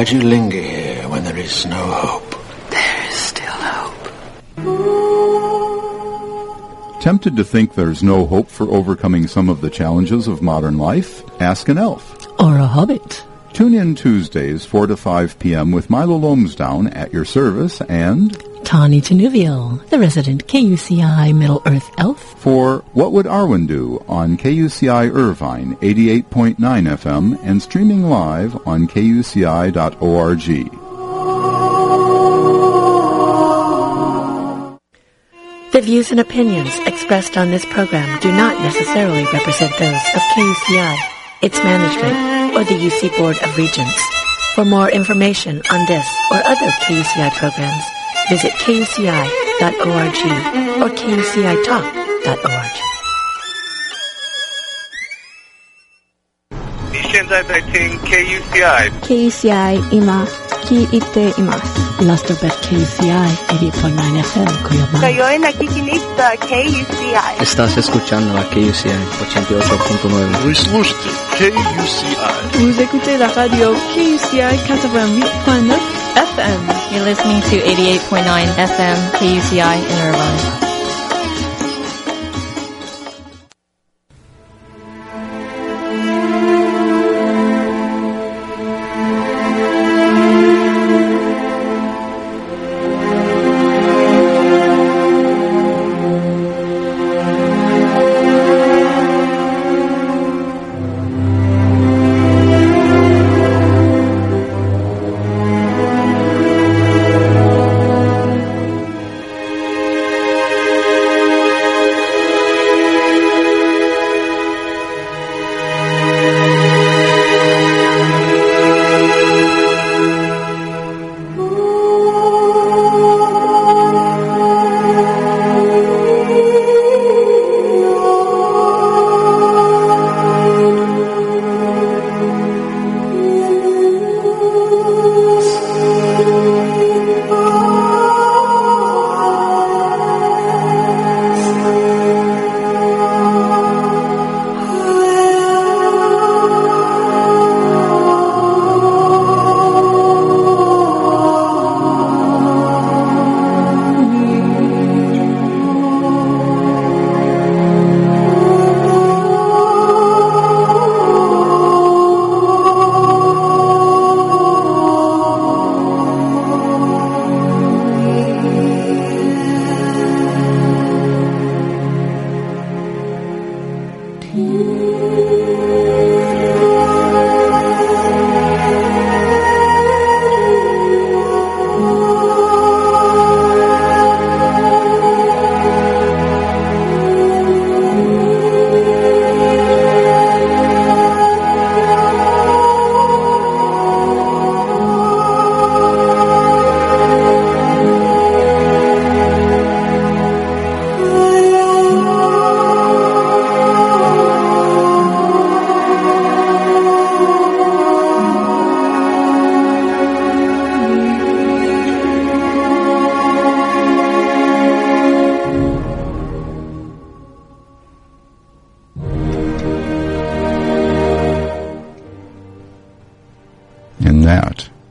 Why do you linger here when there is no hope? There is still hope. Tempted to think there's no hope for overcoming some of the challenges of modern life? Ask an elf. Or a hobbit. Tune in Tuesdays, 4 to 5 p.m. with Milo Lomsdown at your service and Tawny Tenuvial, the resident KUCI Middle Earth elf. for What Would Arwen Do on KUCI Irvine 88.9 FM and streaming live on kuci.org. The views and opinions expressed on this program do not necessarily represent those of KUCI, its management, or the UC Board of Regents. For more information on this or other KUCI programs, Visit kuci.org or kucitalk.org. 現在在聽 KUCI。KUCI KUCI FM Soy Kikinista KUCI. Estás escuchando KUCI 88.9. KUCI. Vous écoutez la radio KUCI 88.9 FM. You're listening to 88.9 FM KUCI in Irvine.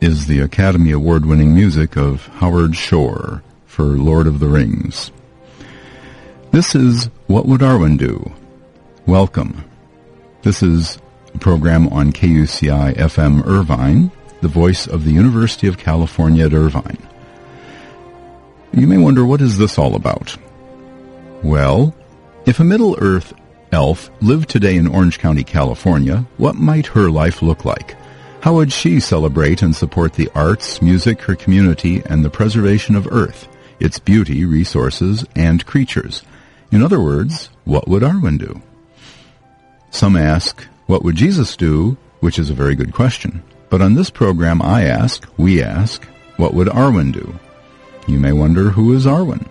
Is the Academy Award winning music of Howard Shore for Lord of the Rings. This is What Would Arwen Do? Welcome. This is a program on KUCI FM Irvine, the voice of the University of California at Irvine. You may wonder, what is this all about? Well, if a Middle Earth elf lived today in Orange County, California, what might her life look like? How would she celebrate and support the arts, music, her community, and the preservation of Earth, its beauty, resources, and creatures? In other words, what would Arwen do? Some ask, what would Jesus do? Which is a very good question. But on this program, I ask, we ask, what would Arwen do? You may wonder, who is Arwen?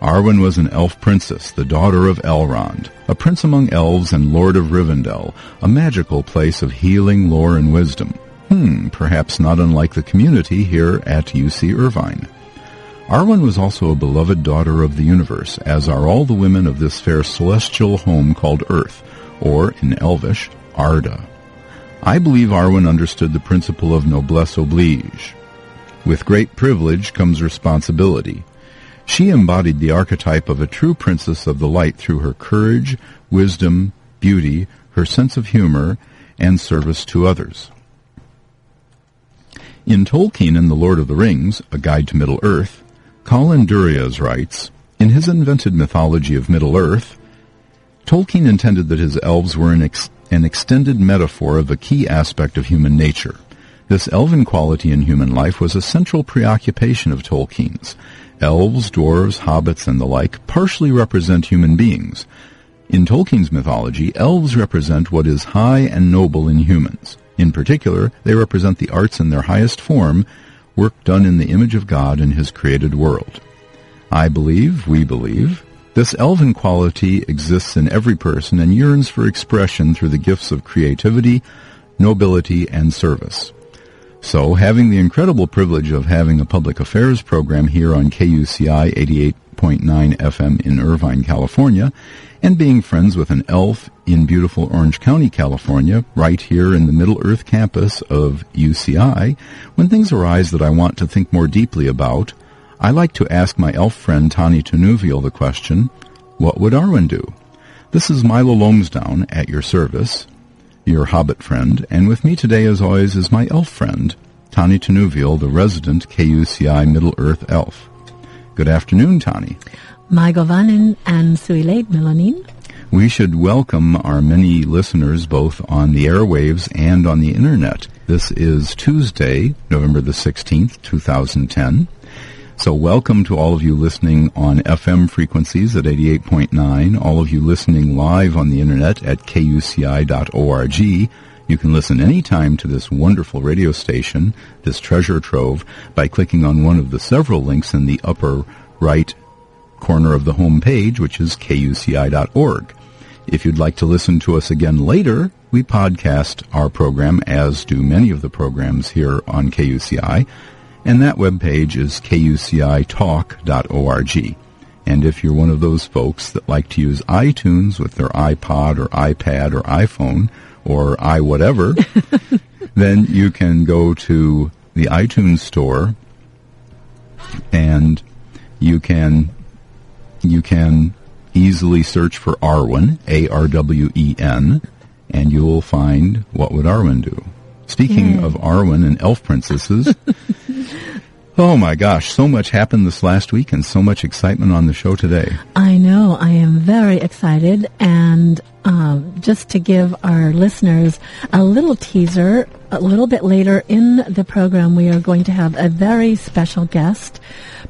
Arwen was an elf princess, the daughter of Elrond, a prince among elves and lord of Rivendell, a magical place of healing, lore, and wisdom. Hmm, perhaps not unlike the community here at UC Irvine. Arwen was also a beloved daughter of the universe, as are all the women of this fair celestial home called Earth, or in Elvish, Arda. I believe Arwen understood the principle of noblesse oblige. With great privilege comes responsibility. She embodied the archetype of a true princess of the light through her courage, wisdom, beauty, her sense of humor, and service to others. In Tolkien and The Lord of the Rings, A Guide to Middle-earth, Colin Duriez writes, In his invented mythology of Middle-earth, Tolkien intended that his elves were an, ex- an extended metaphor of a key aspect of human nature. This elven quality in human life was a central preoccupation of Tolkien's. Elves, dwarves, hobbits, and the like partially represent human beings. In Tolkien's mythology, elves represent what is high and noble in humans. In particular, they represent the arts in their highest form, work done in the image of God in his created world. I believe, we believe, this elven quality exists in every person and yearns for expression through the gifts of creativity, nobility, and service. So, having the incredible privilege of having a public affairs program here on KUCI 88.9 FM in Irvine, California, and being friends with an elf in beautiful Orange County, California, right here in the Middle Earth campus of UCI, when things arise that I want to think more deeply about, I like to ask my elf friend Tani Tanuvial the question, what would Arwen do? This is Milo Lomsdown at your service, your hobbit friend, and with me today as always is my elf friend, Tani Tanuvial, the resident KUCI Middle Earth elf. Good afternoon, Tani. Mae govannen and Suileid Melonin. We should welcome our many listeners both on the airwaves and on the internet. This is Tuesday, November the 16th, 2010. So welcome to all of you listening on FM frequencies at 88.9, all of you listening live on the internet at kuci.org. You can listen anytime to this wonderful radio station, this treasure trove, by clicking on one of the several links in the upper right corner of the home page, which is kuci.org. If you'd like to listen to us again later, we podcast our program, as do many of the programs here on KUCI, and that webpage is kucitalk.org. And if you're one of those folks that like to use iTunes with their iPod or iPad or iPhone or i whatever, then you can go to the iTunes store and you can you can easily search for Arwen, A R W E N, and you will find what would Arwen do. Speaking of Arwen and elf princesses, oh my gosh, so much happened this last week and so much excitement on the show today. I know, I am very excited and um, just to give our listeners a little teaser, a little bit later in the program, we are going to have a very special guest,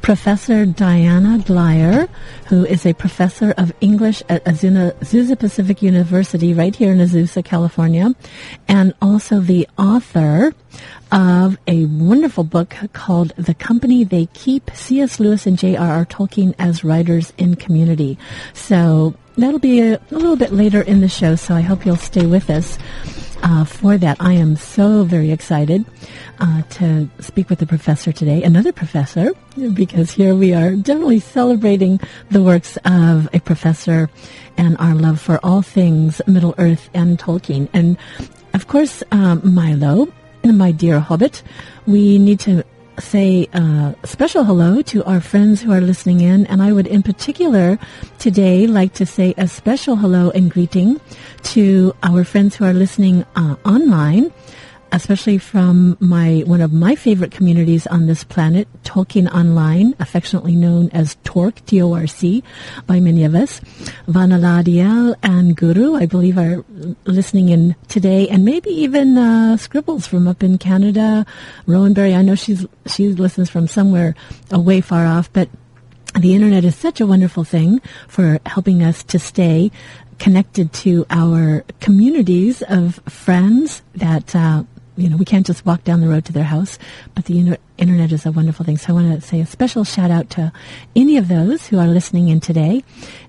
Professor Diana Glyer, who is a professor of English at Azuna, Azusa Pacific University right here in Azusa, California, and also the author of a wonderful book called The Company They Keep, C.S. Lewis and J.R.R. Tolkien as Writers in Community. So that'll be a, a, little bit later in the show, so I hope you'll stay with us uh, for that. I am so very excited uh, to speak with the professor today, another professor, because here we are definitely celebrating the works of a professor and our love for all things Middle Earth and Tolkien. And of course, um, Milo, my dear Hobbit, we need to say a special hello to our friends who are listening in, and I would in particular today like to say a special hello and greeting to our friends who are listening uh, online especially from my one of my favorite communities on this planet, Tolkien Online, affectionately known as Torc, T-O-R-C, by many of us. Vanaladiel and Guru, I believe, are listening in today, and maybe even uh, Scribbles from up in Canada. Rowanberry, I know she's she listens from somewhere away far off, but the internet is such a wonderful thing for helping us to stay connected to our communities of friends that uh, you know, we can't just walk down the road to their house, but the inter- internet is a wonderful thing. So I want to say a special shout out to any of those who are listening in today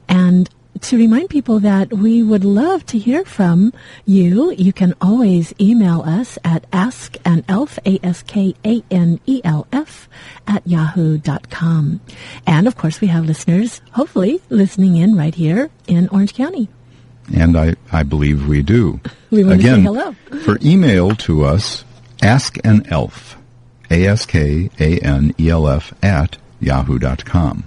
and to remind people that we would love to hear from you. You can always email us at askanelf, A-S-K-A-N-E-L-F, at yahoo.com. And of course we have listeners, hopefully, listening in right here in Orange County. And I, I believe we do. We want Again, to say hello. for email to us, ask an elf, A-S-K-A-N-E-L-F at yahoo.com.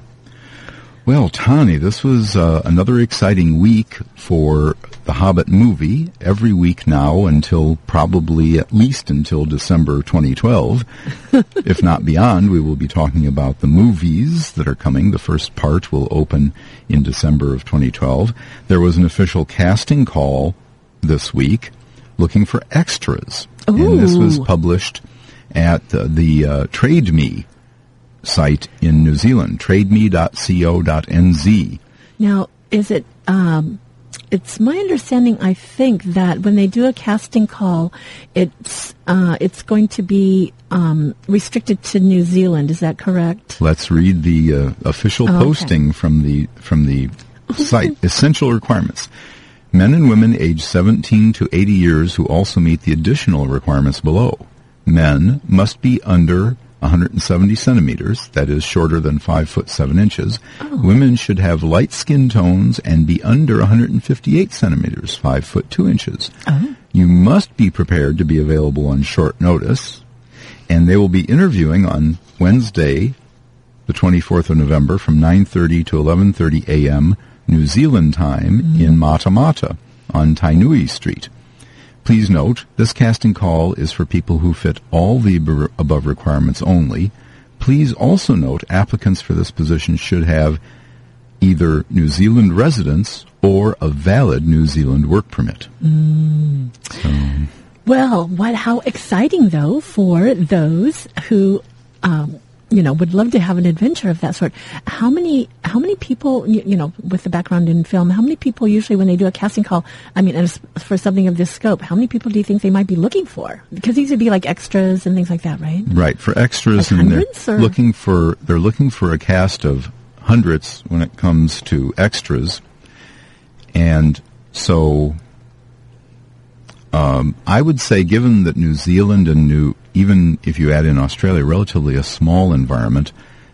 Well, Tani, this was uh, another exciting week for the Hobbit movie. Every week now until probably at least until December 2012, if not beyond, we will be talking about the movies that are coming. The first part will open in December of 2012. There was an official casting call this week looking for extras. And this was published at uh, the uh, Trade Me site in New Zealand, trademe.co.nz. Now, is it? Um, it's my understanding. I think that when they do a casting call, it's uh, it's going to be um, restricted to New Zealand. Is that correct? Let's read the uh, official Oh, okay. posting from the from the site. Essential requirements. Men and women aged 17 to 80 years who also meet the additional requirements below. Men must be under 170 centimeters, that is shorter than 5 foot 7 inches. Oh. Women should have light skin tones and be under 158 centimeters, 5 foot 2 inches. Oh. You must be prepared to be available on short notice, and they will be interviewing on Wednesday, the 24th of November from 9.30 to 11.30 a.m. New Zealand time mm-hmm. in Matamata on Tainui Street. Please note, this casting call is for people who fit all the above requirements only. Please also note applicants for this position should have either New Zealand residence or a valid New Zealand work permit. So, Well, what? How exciting though for those who, um, you know, would love to have an adventure of that sort. How many? How many people? You, you know, with the background in film, how many people usually when they do a casting call? I mean, for something of this scope, how many people do you think they might be looking for? Because these would be like extras and things like that, right? Right for extras, Like and they're or- looking for they're looking for a cast of hundreds when it comes to extras, and so um, I would say, given that New Zealand and New, even if you add in Australia, relatively a small environment,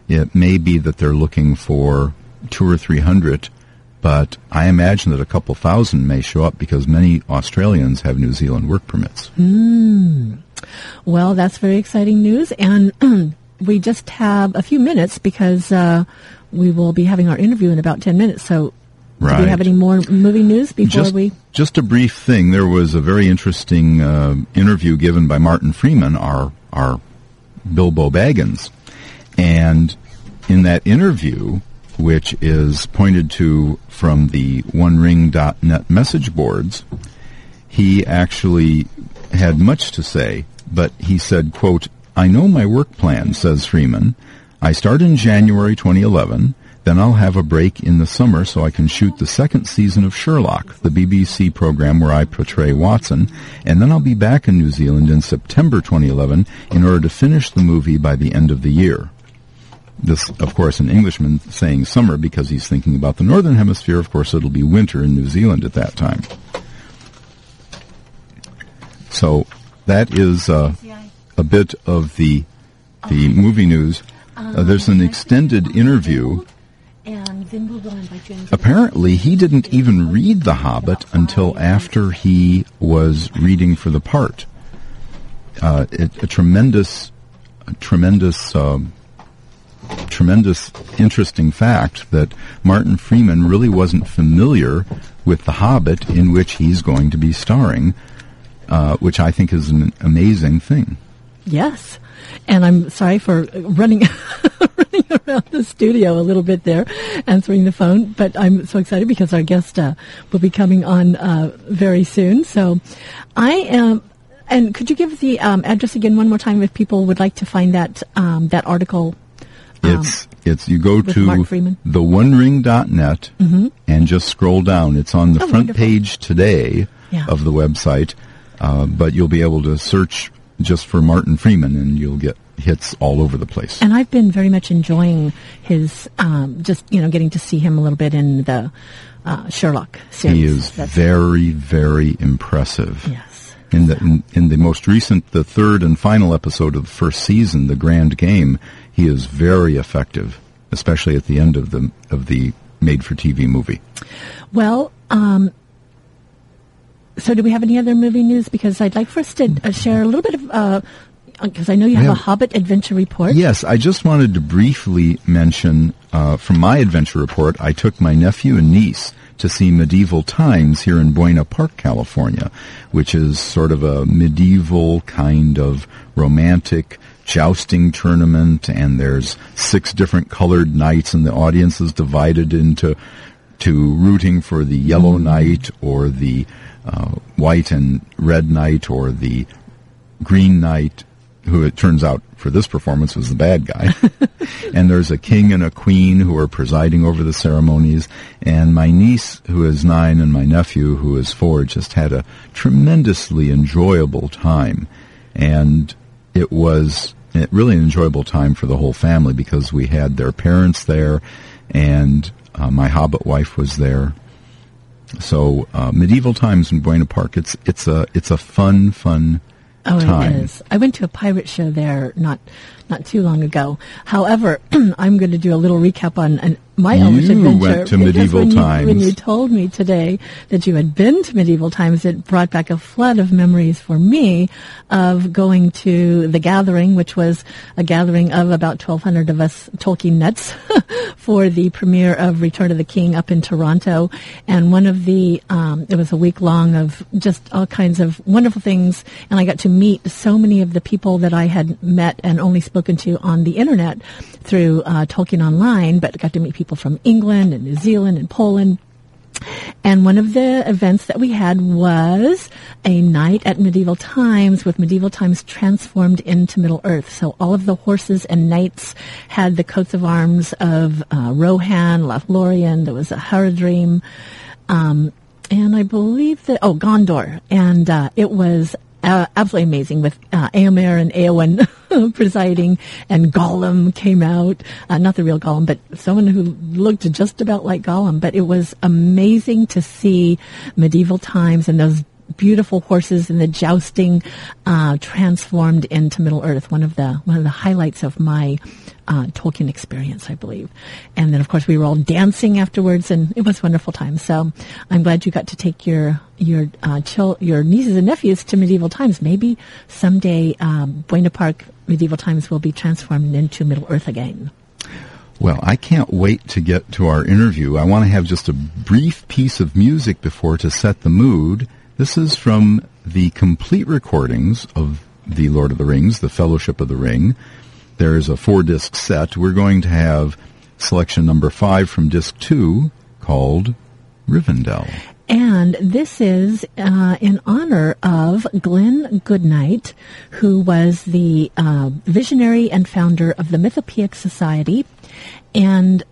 it may be that they're looking for two or three hundred. But I imagine that a couple thousand may show up because many Australians have New Zealand work permits. Well, that's very exciting news, and we just have a few minutes because uh, we will be having our interview in about ten minutes. So, do Right. we have any more movie news before just, we? just a brief thing. There was a very interesting uh, interview given by Martin Freeman, our our Bilbo Baggins, and in that interview, which is pointed to from the OneRing.net message boards, he actually had much to say, but he said, quote, I know my work plan, says Freeman. I start in January 2011, then I'll have a break in the summer so I can shoot the second season of Sherlock, the BBC program where I portray Watson, and then I'll be back in New Zealand in September 2011 in order to finish the movie by the end of the year. This, of course, an Englishman saying summer because he's thinking about the Northern Hemisphere. Of course, it'll be winter in New Zealand at that time. So that is uh, a bit of the the movie news. Uh, there's an extended interview. Apparently, he didn't even read The Hobbit until after he was reading for the part. Uh, it, a tremendous, a tremendous, um, tremendous, interesting fact that Martin Freeman really wasn't familiar with The Hobbit, in which he's going to be starring, uh, which I think is an amazing thing. Yes. And I'm sorry for running running around the studio a little bit there, answering the phone. But I'm so excited because our guest uh, will be coming on uh, very soon. So I am. And could you give the um, address again one more time if people would like to find that um, that article? It's it's you go to the onering.net and just scroll down. It's on the Oh, front wonderful. page today Yeah. of the website, uh, but you'll be able to search just for Martin Freeman and you'll get hits all over the place. And I've been very much enjoying his um, just you know getting to see him a little bit in the uh, Sherlock series. He is That's- very very impressive. yes. In the in, in the most recent, the third and final episode of the first season, the Grand Game, he is very effective, especially at the end of the of the made for TV movie. Well, um, so, do we have any other movie news? Because I'd like for us to uh, share a little bit of. because uh, I know you have Yeah. a Hobbit adventure report. Yes, I just wanted to briefly mention uh, from my adventure report, I took my nephew and niece to see Medieval Times here in Buena Park, California, which is sort of a medieval kind of romantic jousting tournament, and there's six different colored knights, and the audience is divided into to rooting for the yellow knight or the uh, white and red knight or the green knight who it turns out for this performance was the bad guy. and there's a king and a queen who are presiding over the ceremonies. And my niece, who is nine, and my nephew, who is four, just had a tremendously enjoyable time. And it was really an enjoyable time for the whole family because we had their parents there and uh, my hobbit wife was there. So uh, medieval times in Buena Park, it's it's a it's a fun fun Oh, time. it is. I went to a pirate show there not not too long ago. However, I'm going to do a little recap on an, my You Elvish adventure. went to medieval when you- when you told me today that you had been to medieval times, it brought back a flood of memories for me of going to the gathering, which was a gathering of about 1,200 of us Tolkien nuts for the premiere of Return of the King up in Toronto. And one of the, um, it was a week long of just all kinds of wonderful things. And I got to meet so many of the people that I had met and only spoken to on the internet through uh, Tolkien Online, but got to meet people from England and New Zealand and Poland. And one of the events that we had was a night at Medieval Times with Medieval Times transformed into Middle Earth. So all of the horses and knights had the coats of arms of uh, Rohan, Lothlorien. There was a Haradrim. Um, and I believe that, oh, Gondor. And uh, it was uh, absolutely amazing with uh, and Eowyn presiding, and Gollum came out. Uh, not the real Gollum, but someone who looked just about like Gollum. But it was amazing to see medieval times and those beautiful horses and the jousting uh, transformed into Middle Earth. One of the one of the highlights of my uh, Tolkien experience, I believe. And then, of course, we were all dancing afterwards, and it was a wonderful time. So I'm glad you got to take your your uh, your nieces and nephews to medieval times. Maybe someday um, Buena Park medieval times will be transformed into Middle Earth again. Well, I can't wait to get to our interview. I want to have just a brief piece of music before to set the mood. This is from the complete recordings of The Lord of the Rings, The Fellowship of the Ring. There's a four disc set. We're going to have selection number five from disc two called Rivendell. And this is uh, in honor of Glen GoodKnight, who was the uh, visionary and founder of the Mythopoeic Society, and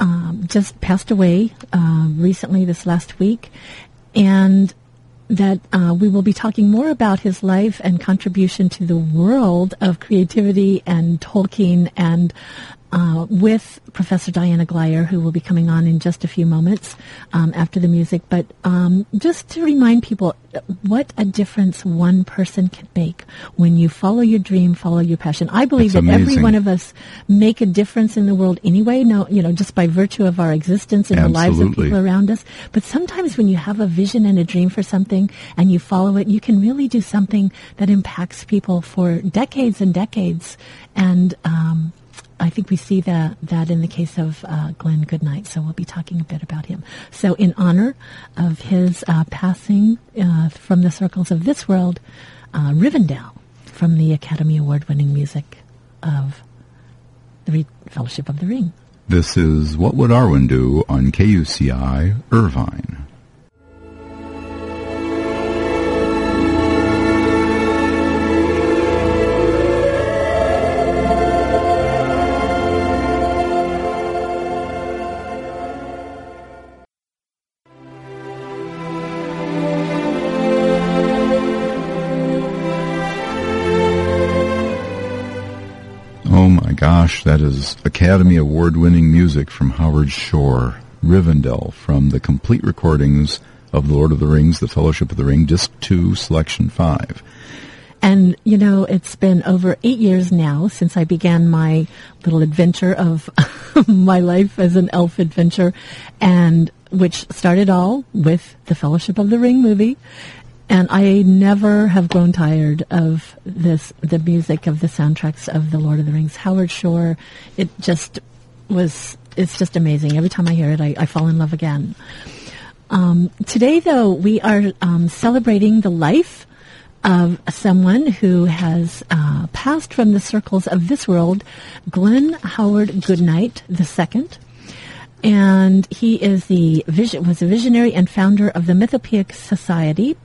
um, just passed away uh, recently this last week. And that uh, we will be talking more about his life and contribution to the world of creativity and Tolkien and uh, with Professor Diana Glyer, who will be coming on in just a few moments um, after the music. But um, just to remind people what a difference one person can make when you follow your dream, follow your passion. I believe That's that every one of us make a difference in the world anyway. No, you know, just by virtue of our existence in the lives of people around us. But sometimes when you have a vision and a dream for something and you follow it, you can really do something that impacts people for decades and decades. And um, I think we see that that in the case of uh, Glen GoodKnight. So we'll be talking a bit about him. So in honor of his uh, passing uh, from the circles of this world, uh, Rivendell from the Academy Award-winning music of the Re- Fellowship of the Ring. This is What Would Arwen Do on KUCI Irvine. Gosh, that is Academy Award winning music from Howard Shore, Rivendell, from the complete recordings of The Lord of the Rings, The Fellowship of the Ring, Disc 2, Selection 5. And, you know, it's been over eight years now since I began my little adventure of my life as an elf adventure, and which started all with the Fellowship of the Ring movie. And I never have grown tired of this, the music of the soundtracks of The Lord of the Rings. Howard Shore, it just was, it's just amazing. Every time I hear it, I, I fall in love again. Um, today, though, we are um, celebrating the life of someone who has uh, passed from the circles of this world, Glen Howard GoodKnight II. And he is the vision, was a visionary and founder of the Mythopoeic Society.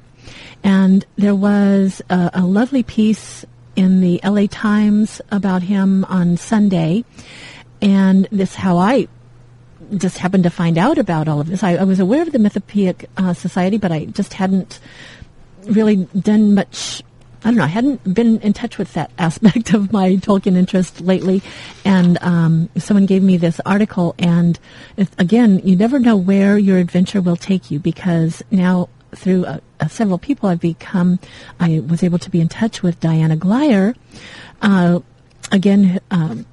And there was a, a lovely piece in the LA Times about him on Sunday. And this how I just happened to find out about all of this. I, I was aware of the Mythopoeic uh, Society, but I just hadn't really done much. I don't know. I hadn't been in touch with that aspect of my Tolkien interest lately, and um, someone gave me this article. And if, again, you never know where your adventure will take you because now through uh, uh, several people I've become, I was able to be in touch with Diana Glyer. Uh, again, um,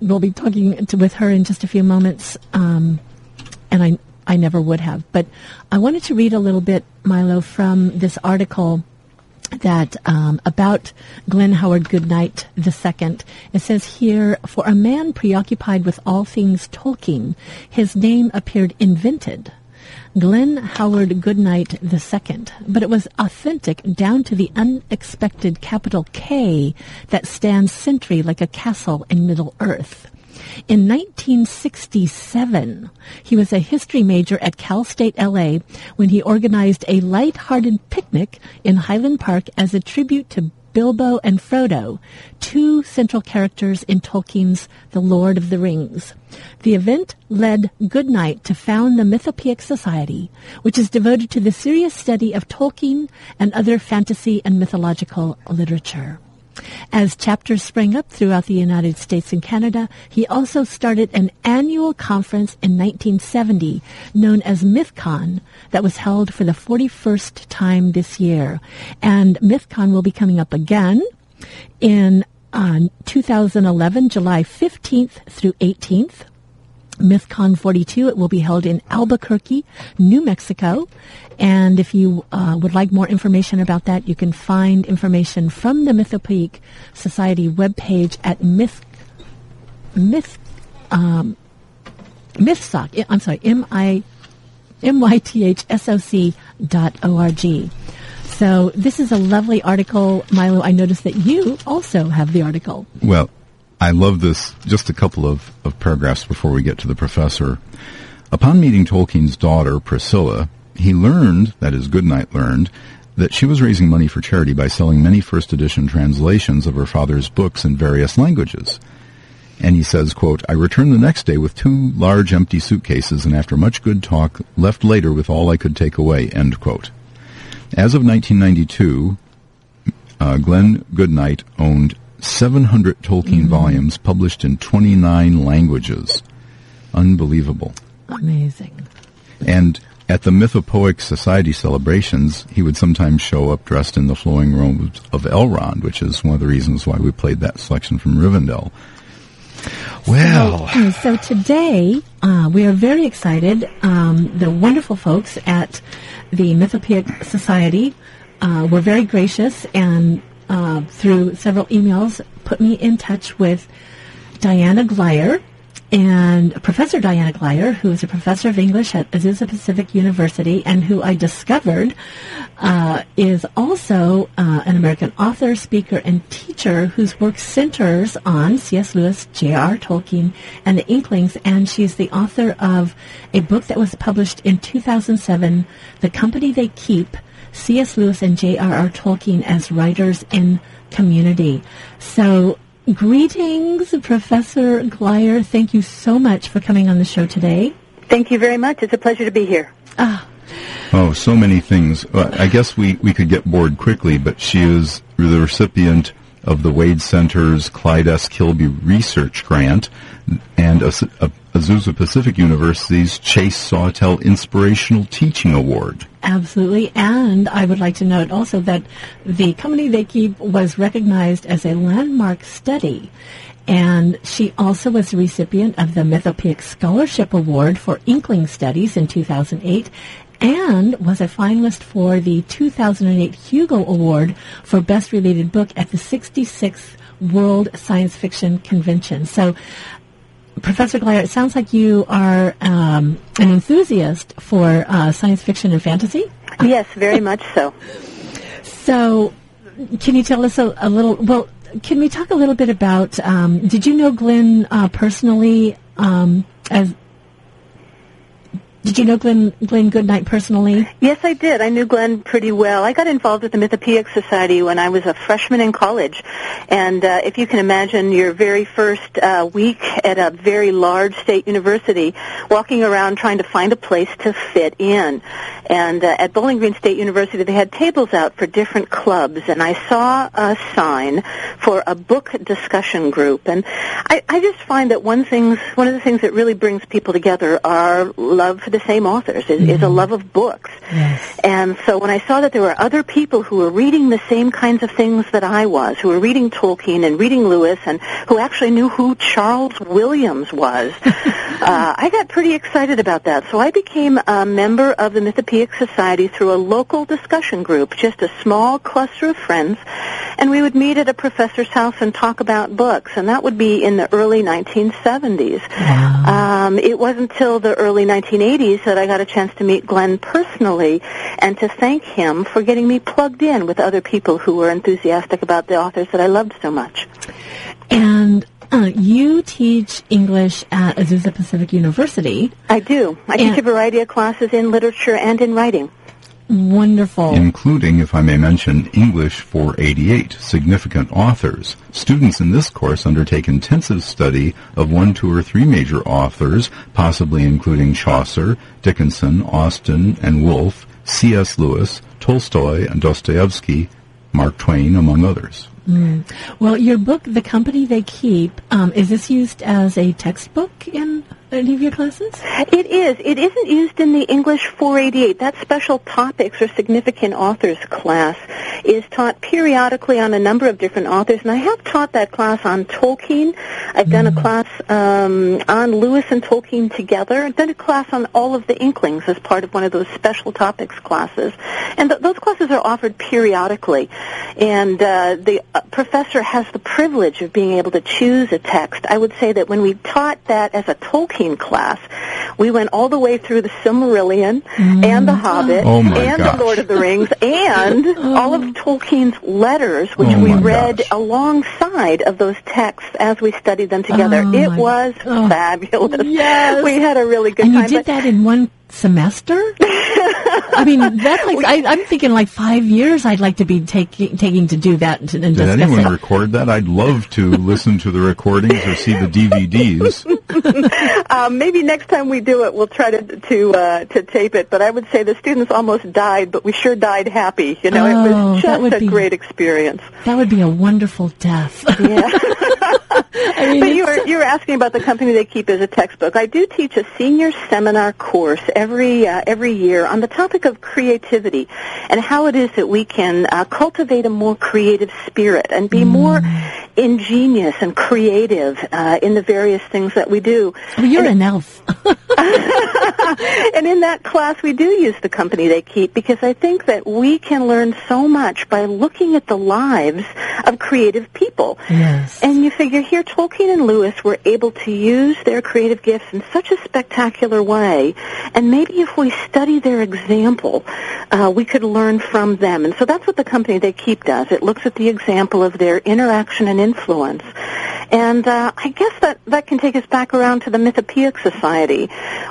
we'll be talking to, with her in just a few moments, um, and I I never would have. But I wanted to read a little bit, Milo, from this article that um, about Glen Howard GoodKnight II. It says here, for a man preoccupied with all things Tolkien, his name appeared invented. Glen Howard GoodKnight II, but it was authentic down to the unexpected capital K that stands sentry like a castle in Middle Earth. In 1967, he was a history major at Cal State LA when he organized a light-hearted picnic in Highland Park as a tribute to Bilbo and Frodo, two central characters in Tolkien's The Lord of the Rings. The event led GoodKnight to found the Mythopoeic Society, which is devoted to the serious study of Tolkien and other fantasy and mythological literature. As chapters sprang up throughout the United States and Canada, he also started an annual conference in 1970 known as MythCon that was held for the 41st time this year. And MythCon will be coming up again in uh, 2011, July 15th through 18th. MythCon 42. It will be held in Albuquerque, New Mexico. And if you uh, would like more information about that, you can find information from the Mythopoeic Society webpage at myth, myth, um, mythsoc, I'm sorry, M-I, M-Y-T-H-S-O-C dot O-R-G. So this is a lovely article, Milo. I noticed that you also have the article. Well, I love this. Just a couple of, of paragraphs before we get to the professor. Upon meeting Tolkien's daughter, Priscilla, he learned, that is, GoodKnight learned, that she was raising money for charity by selling many first edition translations of her father's books in various languages. And he says, quote, I returned the next day with two large empty suitcases and after much good talk left later with all I could take away, end quote. As of 1992, uh, Glen GoodKnight owned 700 Tolkien mm-hmm. volumes published in 29 languages. Unbelievable. Amazing. And at the Mythopoeic Society celebrations, he would sometimes show up dressed in the flowing robes of Elrond, which is one of the reasons why we played that selection from Rivendell. Well, so, so today uh, we are very excited. Um, the wonderful folks at the Mythopoeic Society uh, were very gracious and uh, through several emails, put me in touch with Diana Glyer and Professor Diana Glyer, who is a professor of English at Azusa Pacific University and who I discovered uh, is also uh, an American author, speaker, and teacher whose work centers on C.S. Lewis, J.R. Tolkien, and the Inklings. And she's the author of a book that was published in 2007, The Company They Keep – C.S. Lewis and J.R.R. Tolkien as writers in community. So, greetings, Professor Glyer. Thank you so much for coming on the show today. Thank you very much. It's a pleasure to be here. Ah. Oh, so many things. Well, I guess we, we could get bored quickly, but she is the recipient of the Wade Center's Clyde S. Kilby Research Grant and uh, Azusa Pacific University's Chase Sawtelle Inspirational Teaching Award. Absolutely. And I would like to note also that the company they keep was recognized as a landmark study. And she also was the recipient of the Mythopoeic Scholarship Award for Inkling Studies in 2008 and was a finalist for the 2008 Hugo Award for Best Related Book at the 66th World Science Fiction Convention. So, Professor Glyer, it sounds like you are um, an enthusiast for uh, science fiction and fantasy. Yes, very much so. So, can you tell us a, a little? Well, can we talk a little bit about? Um, did you know Glen uh, personally? Um, as did you know Glen, Glen GoodKnight personally? Yes, I did. I knew Glen pretty well. I got involved with the Mythopoeic Society when I was a freshman in college. And uh, if you can imagine your very first uh, week at a very large state university, walking around trying to find a place to fit in. And uh, at Bowling Green State University, they had tables out for different clubs. And I saw a sign for a book discussion group. And I, I just find that one things, one of the things that really brings people together are love the same authors is, mm-hmm. is a mm-hmm. love of books. Yes. And so when I saw that there were other people who were reading the same kinds of things that I was, who were reading Tolkien and reading Lewis and who actually knew who Charles Williams was, uh, I got pretty excited about that. So I became a member of the Mythopoeic Society through a local discussion group, just a small cluster of friends, and we would meet at a professor's house and talk about books, and that would be in the early 1970s. Wow. Um, it wasn't until the early 1980s 80s that I got a chance to meet Glen personally and to thank him for getting me plugged in with other people who were enthusiastic about the authors that I loved so much. And uh, you teach English at Azusa Pacific University. I do. I teach a variety of classes in literature and in writing. Wonderful. Including, if I may mention, English for 88 significant authors. Students in this course undertake intensive study of one, two, or three major authors, possibly including Chaucer, Dickinson, Austen, and Woolf, C.S. Lewis, Tolstoy, and Dostoevsky, Mark Twain, among others. Mm. Well, your book, The Company They Keep, um, is this used as a textbook in any of your classes? It is. It isn't used in the English 488. That special topics or significant authors class is taught periodically on a number of different authors, and I have taught that class on Tolkien. I've mm. done a mm. class um, on Lewis and Tolkien together. I've done a class on all of the Inklings as part of one of those special topics classes, and th- those classes are offered periodically. And uh, the uh, professor has the privilege of being able to choose a text. I would say that when we taught that as a Tolkien class. We went all the way through the Silmarillion mm. and the Hobbit oh and gosh. the Lord of the Rings and all of Tolkien's letters, which oh we read gosh. alongside of those texts as we studied them together. Oh it was oh. fabulous. Yes. We had a really good and time. And you did that in one semester? I mean, that's like I, am thinking like five years. I'd like to be taking taking to do that and, and Did anyone record that? I'd love to listen to the recordings or see the DVDs. um, maybe next time we do it, we'll try to to uh, to tape it. But I would say the students almost died, but we sure died happy. You know, oh, it was just a be, great experience. That would be a wonderful death. Yeah. I mean, but you were you were asking about the company they keep as a textbook. I do teach a senior seminar course every uh, every year on the topic of creativity and how it is that we can uh, cultivate a more creative spirit and be mm. more ingenious and creative uh, in the various things that we do. Well, you're and, an elf. and in that class, we do use the company they keep because I think that we can learn so much by looking at the lives of creative people. Yes. And you figure here, Tolkien and Lewis were able to use their creative gifts in such a spectacular way, and maybe if we study their example, uh, we could learn from them. And so that's what the company they keep does. It looks at the example of their interaction and influence. And uh, I guess that, that can take us back around to the Mythopoeic Society,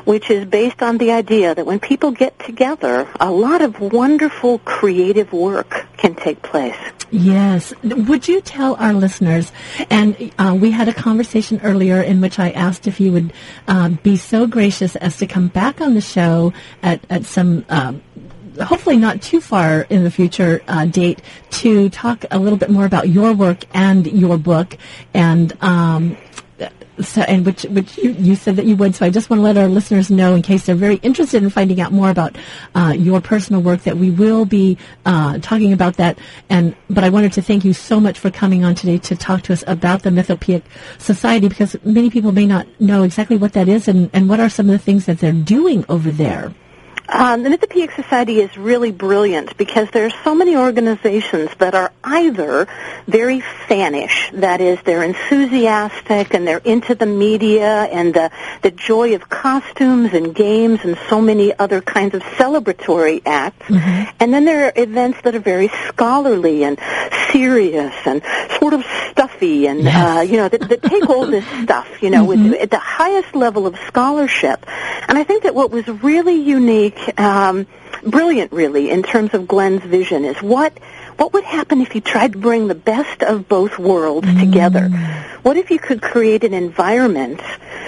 which is based on the idea that when people get together, a lot of wonderful creative work can take place. Yes. Would you tell our listeners, and uh, we had a conversation earlier in which I asked if you would uh, be so gracious as to come back on the show at, at some um, hopefully not too far in the future uh, date to talk a little bit more about your work and your book and um, so, and which which you, you, said that you would. So I just want to let our listeners know, in case they're very interested in finding out more about uh, your personal work, that we will be uh, talking about that. And but I wanted to thank you so much for coming on today to talk to us about the Mythopoeic Society, because many people may not know exactly what that is and, and what are some of the things that they're doing over there. Um, the Mythopoeic Society is really brilliant because there are so many organizations that are either very fanish, that is, they're enthusiastic and they're into the media and the, the joy of costumes and games and so many other kinds of celebratory acts. Mm-hmm. And then there are events that are very scholarly and serious and sort of stuffy and, yes. uh, you know, that, that take all this stuff, you know, mm-hmm. with, at the highest level of scholarship. And I think that what was really unique um, brilliant, really, in terms of Glen's vision is what what would happen if you tried to bring the best of both worlds mm. together? What if you could create an environment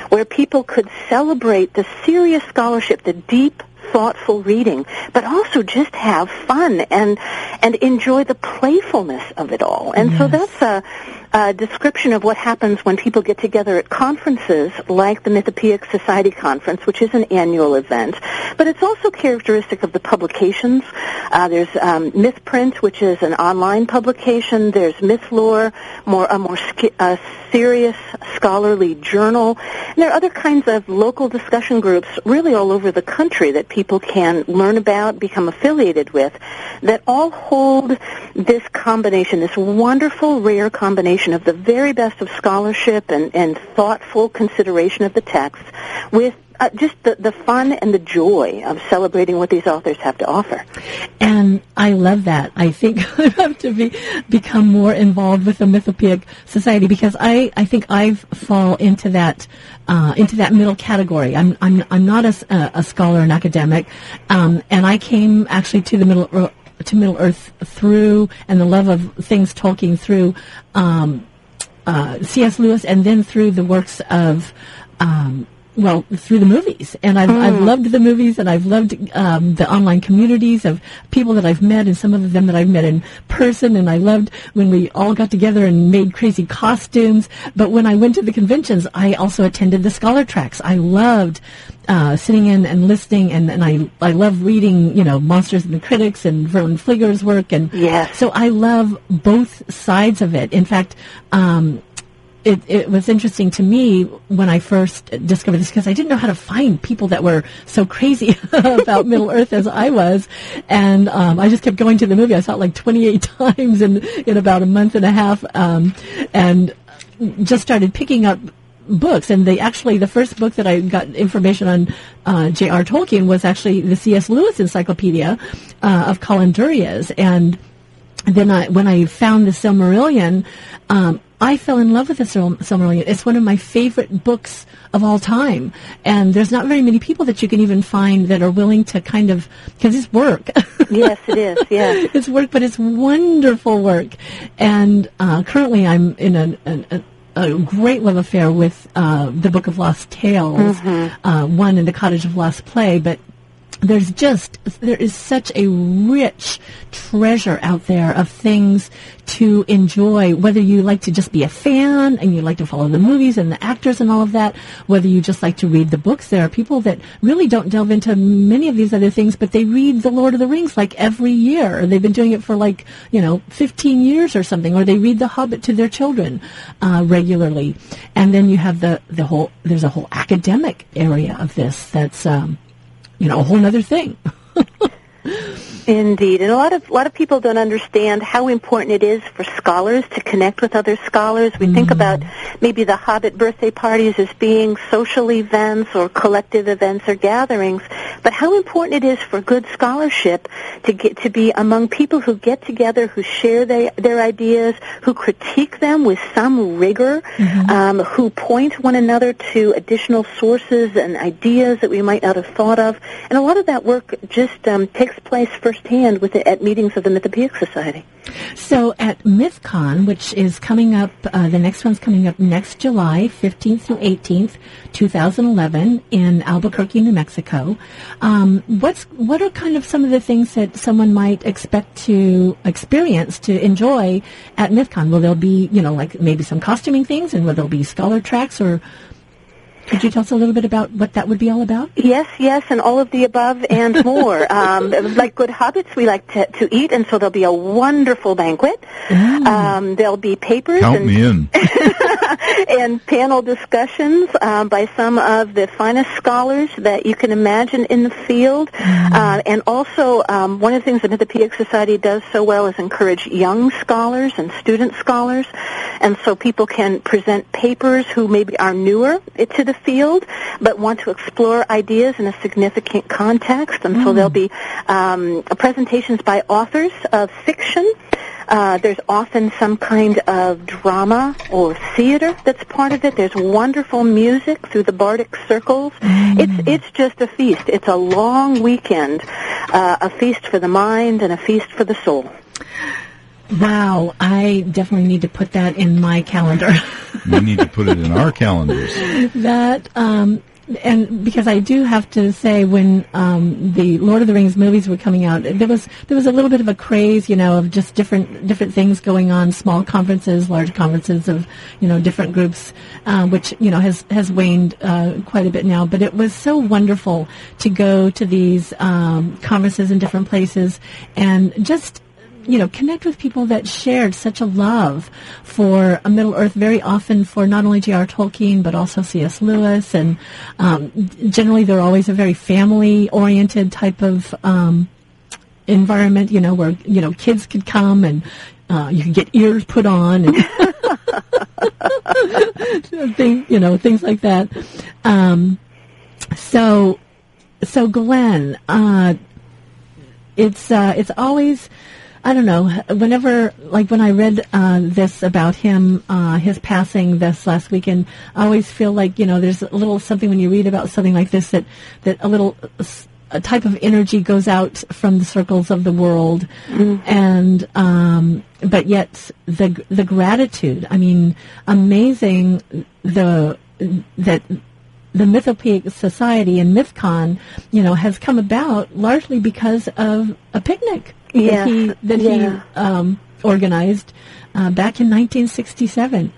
where people could celebrate the serious scholarship, the deep thoughtful reading, but also just have fun and and enjoy the playfulness of it all. And yes. so that's a a description of what happens when people get together at conferences like the Mythopoeic Society Conference, which is an annual event. But it's also characteristic of the publications. Uh, there's um, Mythprint, which is an online publication. There's Mythlore, more a more sk- uh, serious scholarly journal. And there are other kinds of local discussion groups, really all over the country, that people can learn about, become affiliated with, that all hold this combination, this wonderful, rare combination combination of the very best of scholarship and, and thoughtful consideration of the text with uh, just the, the fun and the joy of celebrating what these authors have to offer. And I love that. I think I have to be become more involved with the Mythopoeic Society because I, I think I fall into that uh, into that middle category. I'm I'm I'm not a, a scholar and academic, um, and I came actually to the middle to Middle Earth through and the love of things talking through um, uh, C.S. Lewis and then through the works of um, well, through the movies. And I've, mm. I've hmm. loved the movies and I've loved um, the online communities of people that I've met and some of them that I've met in person. And I loved when we all got together and made crazy costumes. But when I went to the conventions, I also attended the scholar tracks. I loved uh, sitting in and listening, and, and I I love reading, you know, Monsters and the Critics and Verlyn Flieger's work, and so I love both sides of it. In fact, um, it, it was interesting to me when I first discovered this because I didn't know how to find people that were so crazy about Middle Earth as I was, and um, I just kept going to the movie. I saw it like 28 times in in about a month and a half, um, and just started picking up books. And they actually the first book that I got information on uh, J.R. Tolkien was actually the C.S. Lewis Encyclopedia uh, of Colin Duriez, and then I, when I found the Silmarillion. Um, I fell in love with the Silmarillion. It's one of my favorite books of all time. And there's not very many people that you can even find that are willing to kind of, because it's work. yes, it is, yes. it's work, but it's wonderful work. And uh, currently I'm in a, a, a great love affair with uh, the Book of Lost Tales, mm-hmm. uh, one in the Cottage of Lost Play, but there's just there is such a rich treasure out there of things to enjoy whether you like to just be a fan and you like to follow the movies and the actors and all of that whether you just like to read the books. There are people that really don't delve into many of these other things but they read the lord of the rings like every year. They've been doing it for like you know 15 years or something or they read the hobbit to their children uh, regularly. And then you have the the whole there's a whole academic area of this that's um, you know, a whole other thing. Indeed, and a lot of a lot of people don't understand how important it is for scholars to connect with other scholars. We mm think about maybe the Hobbit birthday parties as being social events or collective events or gatherings, but how important it is for good scholarship to get to be among people who get together, who share their their ideas, who critique them with some rigor, mm-hmm. um, who point one another to additional sources and ideas that we might not have thought of, and a lot of that work just um, takes place firsthand with it at meetings of the Mythopoeic Society. So at MythCon, which is coming up, uh, the next one's coming up next July 15th through 18th, 2011, in Albuquerque, New Mexico. Um, what's what are kind of some of the things that someone might expect to experience to enjoy at MythCon? Will there be, you know, like maybe some costuming things, and will there be scholar tracks or could you tell us a little bit about what that would be all about? Yes, yes, and all of the above and more. um, like good hobbits, we like to, to eat, and so there'll be a wonderful banquet. Mm. Um, there'll be papers. Count and, me in. and panel discussions um, by some of the finest scholars that you can imagine in the field. Mm-hmm. Uh, and also, um, one of the things that the Mythopoeic Society does so well is encourage young scholars and student scholars. And so people can present papers who maybe are newer to the field, but want to explore ideas in a significant context. And so Mm. there'll be um, presentations by authors of fiction. Uh, there's often some kind of drama or theater that's part of it. There's wonderful music through the Bardic circles. It's it's just a feast. It's a long weekend, uh, a feast for the mind and a feast for the soul. Wow, I definitely need to put that in my calendar. we need to put it in our calendars. that um, and because I do have to say when um, the Lord of the Rings movies were coming out, there was there was a little bit of a craze, you know, of just different different things going on, small conferences, large conferences of you know different groups, uh, which you know has has waned uh, quite a bit now. But it was so wonderful to go to these um, conferences in different places and just you know, connect with people that shared such a love for a Middle Earth, very often for not only J.R. Tolkien, but also C.S. Lewis. And um, generally, they're always a very family-oriented type of um, environment, you know, where, you know, kids could come and uh, you could get ears put on and thing, you know, things like that. Um, so, so Glen, uh, it's uh, it's always I don't know. Whenever, like when I read uh, this about him, uh, his passing this last weekend, I always feel like you know there's a little something when you read about something like this that that a little a type of energy goes out from the circles of the world, and um, but yet the the gratitude. I mean, amazing the that the Mythopoeic Society and MythCon, you know, has come about largely because of a picnic Yes. that he that Yeah. he um, organized uh, back in 1967.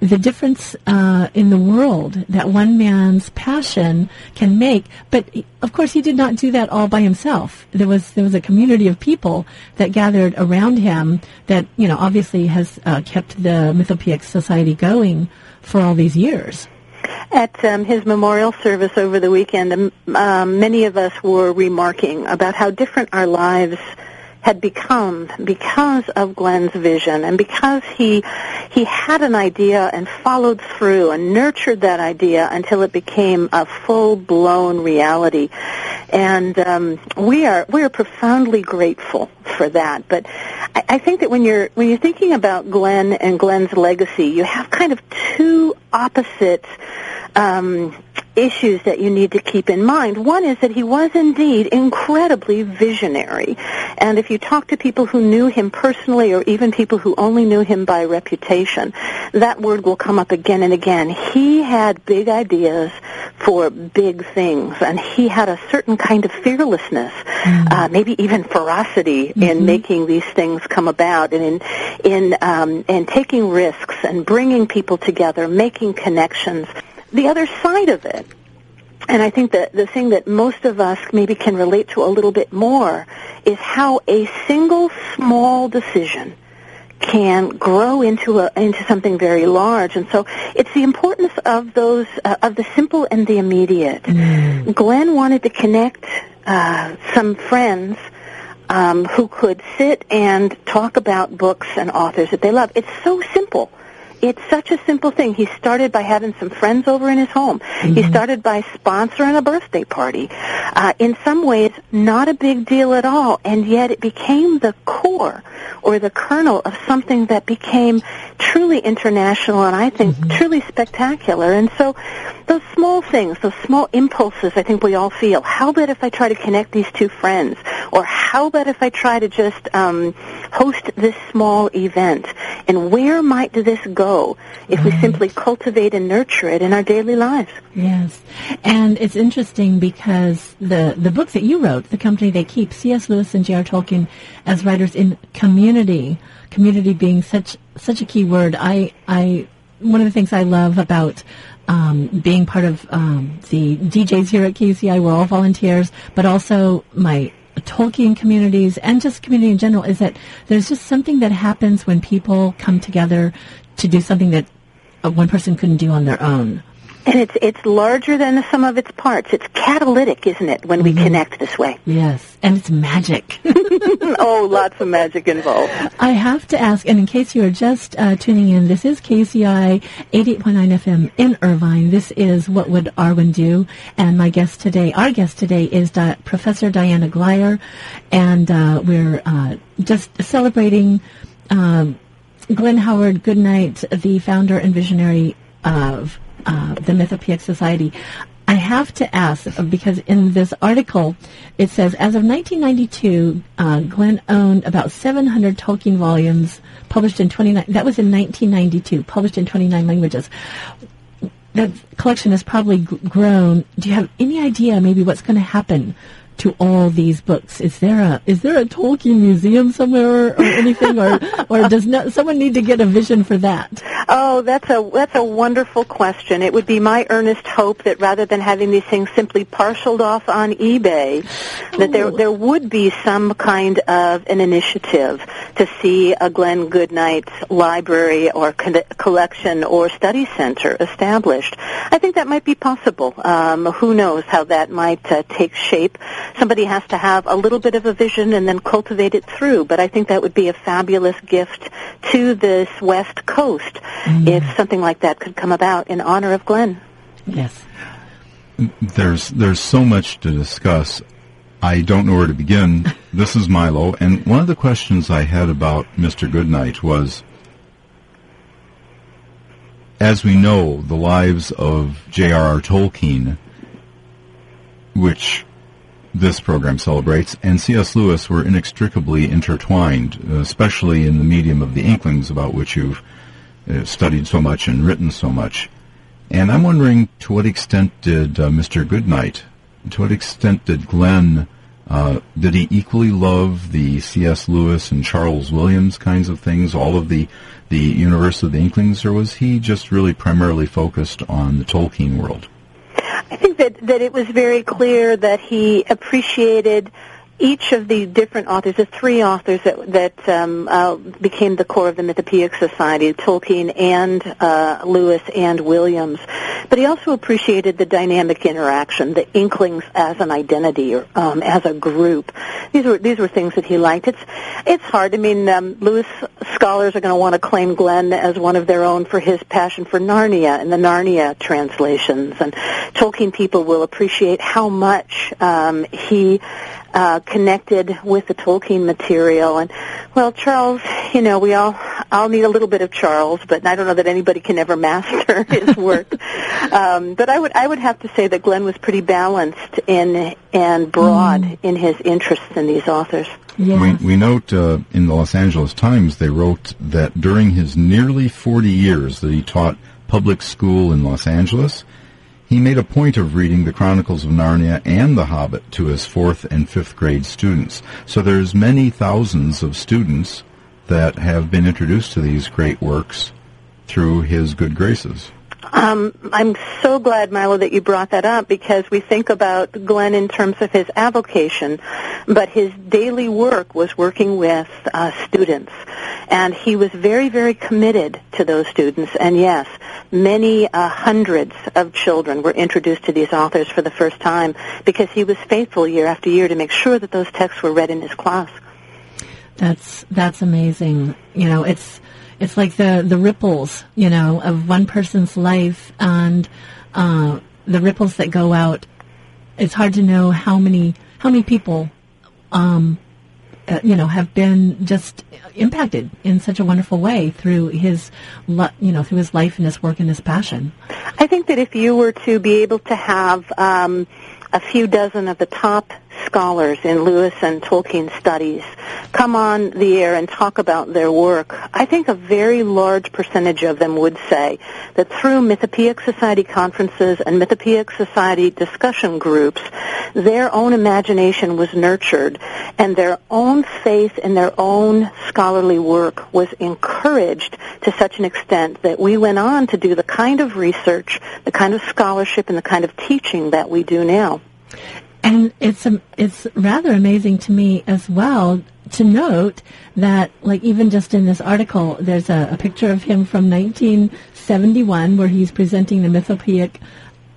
The difference uh, in the world that one man's passion can make, but of course he did not do that all by himself. There was there was a community of people that gathered around him that you know obviously has uh, kept the Mythopoeic Society going for all these years. At um, his memorial service over the weekend, um, many of us were remarking about how different our lives had become because of Glen's vision and because he he had an idea and followed through and nurtured that idea until it became a full blown reality. And um, we are we are profoundly grateful for that. But I, I think that when you're when you're thinking about Glen and Glen's legacy, you have kind of two opposite um, issues that you need to keep in mind. One is that he was indeed incredibly visionary. And if you talk to people who knew him personally or even people who only knew him by reputation, that word will come up again and again. He had big ideas for big things and he had a certain kind of fearlessness, uh, maybe even ferocity in making these things come about and in, in, um, and taking risks and bringing people together, making connections the other side of it, and I think that the thing that most of us maybe can relate to a little bit more is how a single small decision can grow into a into something very large. And so it's the importance of those uh, of the simple and the immediate. Glen wanted to connect uh, some friends um, who could sit and talk about books and authors that they love. It's so simple it's such a simple thing. He started by having some friends over in his home. He started by sponsoring a birthday party. Uh, in some ways, not a big deal at all, and yet it became the core or the kernel of something that became truly international and I think truly spectacular. And so those small things, those small impulses I think we all feel. How about if I try to connect these two friends? Or how about if I try to just um, host this small event? And where might this go if we simply cultivate and nurture it in our daily lives? Yes, and it's interesting because the the book that you wrote, the company they keep, C.S. Lewis and J.R. Tolkien, as writers in community, community being such such a key word. I I one of the things I love about um, being part of um, the DJs here at KUCI, we're all volunteers, but also my Tolkien communities and just community in general is that there's just something that happens when people come together to do something that uh, one person couldn't do on their own. And it's it's larger than the sum of its parts. It's catalytic, isn't it, when we mm-hmm. connect this way? Yes, and it's magic. oh, lots of magic involved. I have to ask, and in case you are just uh, tuning in, this is KUCI 88.9 FM in Irvine. This is What Would Arwen Do? And my guest today, our guest today is Di- Professor Diana Glyer, and uh, we're uh, just celebrating um, Glen Howard GoodKnight, the founder and visionary of uh, the Mythopoeic Society. I have to ask because in this article it says as of 1992, uh, Glen owned about 700 Tolkien volumes published in 29. That was in 1992, published in 29 languages. That collection has probably grown. Do you have any idea maybe what's going to happen to all these books? Is there a is there a Tolkien museum somewhere or anything, or or does not, someone need to get a vision for that? Oh, that's a that's a wonderful question. It would be my earnest hope that rather than having these things simply parceled off on eBay, that there there would be some kind of an initiative to see a Glen GoodKnight library or con- collection or study center established. I think that might be possible. Um, who knows how that might uh, take shape? Somebody has to have a little bit of a vision and then cultivate it through. But I think that would be a fabulous gift to this West Coast mm. if something like that could come about in honor of Glen. Yes. There's there's so much to discuss. I don't know where to begin. this is Milo, and one of the questions I had about Mr. GoodKnight was as we know, the lives of J.R.R. Tolkien, which this program celebrates, and C.S. Lewis were inextricably intertwined, especially in the medium of the Inklings, about which you've uh, studied so much and written so much. And I'm wondering to what extent did uh, Mr. GoodKnight, to what extent did Glen, uh, did he equally love the C.S. Lewis and Charles Williams kinds of things, all of the, the universe of the Inklings, or was he just really primarily focused on the Tolkien world? I think that, that it was very clear that he appreciated each of the different authors, the three authors that, that um, uh, became the core of the Mythopoeic Society, Tolkien and uh, Lewis and Williams. But he also appreciated the dynamic interaction, the Inklings as an identity, or um, as a group. These were these were things that he liked. It's it's hard. I mean, um, Lewis scholars are going to want to claim Glen as one of their own for his passion for Narnia and the Narnia translations, and Tolkien people will appreciate how much um, he uh, connected with the Tolkien material. And well, Charles, you know, we all I'll need a little bit of Charles, but I don't know that anybody can ever master his work. um, but I would I would have to say that Glen was pretty balanced in and broad mm. in his interests in these authors. Yes. We, we note uh, in the Los Angeles Times they wrote that during his nearly 40 years that he taught public school in Los Angeles, he made a point of reading the Chronicles of Narnia and The Hobbit to his fourth and fifth grade students. So there's many thousands of students that have been introduced to these great works through his good graces. Um, I'm so glad, Milo, that you brought that up because we think about Glen in terms of his avocation, but his daily work was working with uh, students, and he was very, very committed to those students. And yes, many uh, hundreds of children were introduced to these authors for the first time because he was faithful year after year to make sure that those texts were read in his class. That's that's amazing. You know, it's it's like the the ripples, you know, of one person's life and uh, the ripples that go out. It's hard to know how many how many people, um, uh, you know, have been just impacted in such a wonderful way through his, you know, through his life and his work and his passion. I think that if you were to be able to have um, a few dozen of the top scholars in Lewis and Tolkien studies come on the air and talk about their work, I think a very large percentage of them would say that through Mythopoeic Society conferences and Mythopoeic Society discussion groups, their own imagination was nurtured and their own faith in their own scholarly work was encouraged to such an extent that we went on to do the kind of research, the kind of scholarship, and the kind of teaching that we do now. And it's um, it's rather amazing to me as well to note that, like even just in this article, there's a, a picture of him from 1971 where he's presenting the Mythopoeic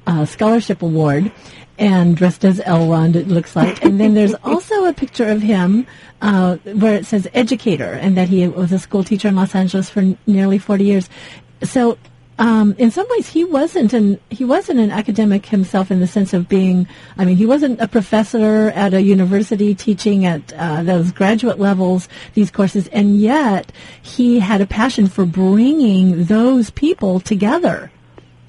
uh, Scholarship Award, and dressed as Elrond, it looks like. And then there's also a picture of him uh, where it says educator, and that he was a school teacher in Los Angeles for n- nearly 40 years. So um, in some ways, he wasn't an he wasn't an academic himself in the sense of being. I mean, he wasn't a professor at a university teaching at uh, those graduate levels these courses, and yet he had a passion for bringing those people together.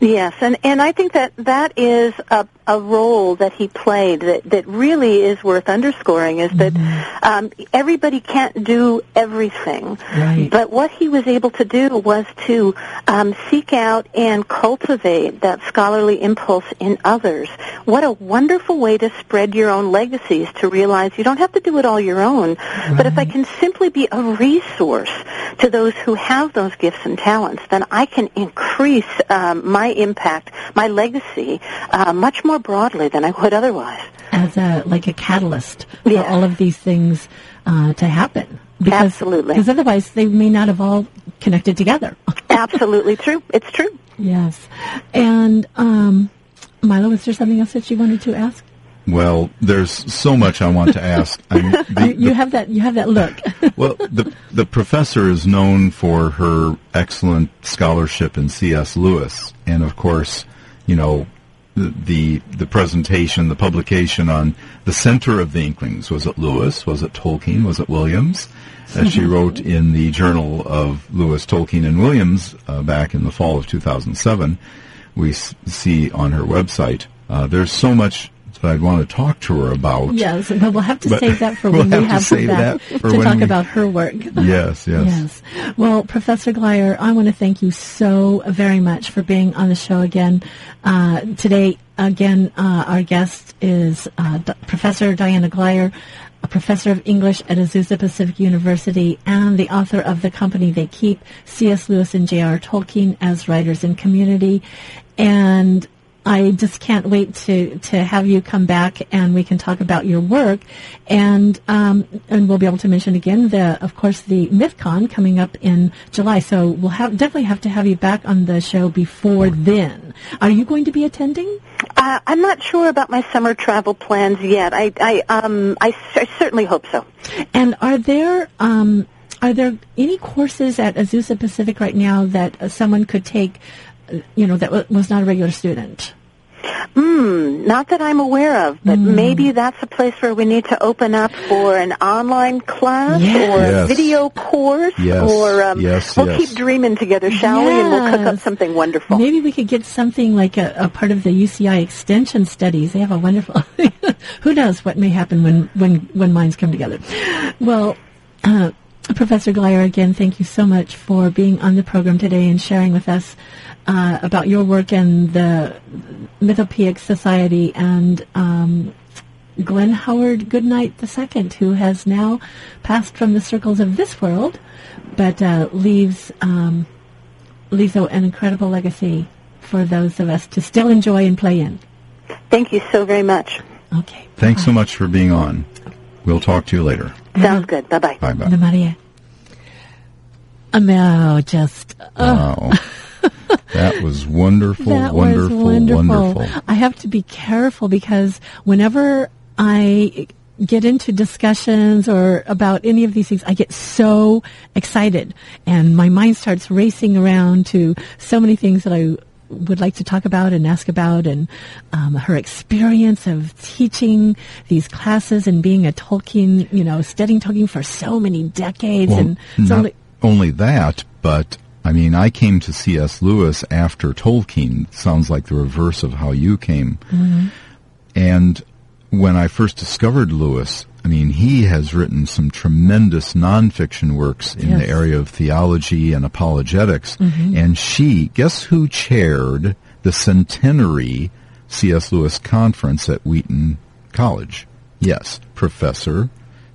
Yes, and and I think that that is a a role that he played that that really is worth underscoring is that Mm-hmm. um, everybody can't do everything, Right. but what he was able to do was to um, seek out and cultivate that scholarly impulse in others. What a wonderful way to spread your own legacies to realize you don't have to do it all your own, but if I can simply be a resource to those who have those gifts and talents, then I can increase um, my impact, my legacy, uh, much more broadly than I would otherwise. as a like a catalyst for Yeah. all of these things uh, to happen. Because, Absolutely. Because otherwise, they may not have all connected together. Absolutely true. It's true. yes. And um, Milo, was there something else that you wanted to ask? Well, there's so much I want to ask. I mean, the, you, you have that. You have that look. well, the the professor is known for her excellent scholarship in C.S. Lewis, and of course, you know, the the, the presentation, the publication on the center of the Inklings was it Lewis? Was it Tolkien? Was it Williams? As she wrote in the Journal of Lewis, Tolkien, and Williams uh, back in the fall of 2007, we s- see on her website. Uh, there's so much that I'd want to talk to her about. yes, but we'll have to But save that for we'll when have we to have her save back that to talk we- about her work. Yes, yes. Yes. Well, Professor Glyer, I want to thank you so very much for being on the show again. Uh, today, again, uh, our guest is uh, D- Professor Diana Glyer, a professor of English at Azusa Pacific University and the author of The Company They Keep, C.S. Lewis and J.R. Tolkien as Writers in Community. And I just can't wait to, to have you come back and we can talk about your work. And, um, and we'll be able to mention again the, of course, the MythCon coming up in July. So we'll have, definitely have to have you back on the show before then. Are you going to be attending? Uh, I'm not sure about my summer travel plans yet. I, I, um, I, I certainly hope so. And are there, um, are there any courses at Azusa Pacific right now that uh, someone could take, you know, that w- was not a regular student? Hmm, not that I'm aware of, but maybe that's a place where we need to open up for an online class Yes. or a Yes. video course, Yes, or um, yes, we'll yes. keep dreaming together, shall we? And we'll cook up something wonderful. Maybe we could get something like a, a part of the UCI extension studies. They have a wonderful. who knows what may happen when when when minds come together? Well. Uh, Professor Glyer, again, thank you so much for being on the program today and sharing with us uh, about your work and the Mythopoeic Society and um, Glen Howard GoodKnight II, who has now passed from the circles of this world, but uh, leaves um, leaves an incredible legacy for those of us to still enjoy and play in. Thank you so very much. Okay. Thanks so much for being on. We'll talk to you later. Sounds good. Bye bye. Bye bye. The Maria. Oh, just Wow. that was wonderful, that wonderful, was wonderful. wonderful. I have to be careful because whenever I get into discussions or about any of these things, I get so excited and my mind starts racing around to so many things that I would like to talk about and ask about and um, her experience of teaching these classes and being a Tolkien, you know, studying Tolkien for so many decades Well, and so not only that, but I mean, I came to C.S. Lewis after Tolkien. Sounds like the reverse of how you came. Mm-hmm. And when I first discovered Lewis, I mean, he has written some tremendous nonfiction works in Yes. the area of theology and apologetics. Mm-hmm. And she, guess who chaired the centenary C.S. Lewis conference at Wheaton College? Yes, Professor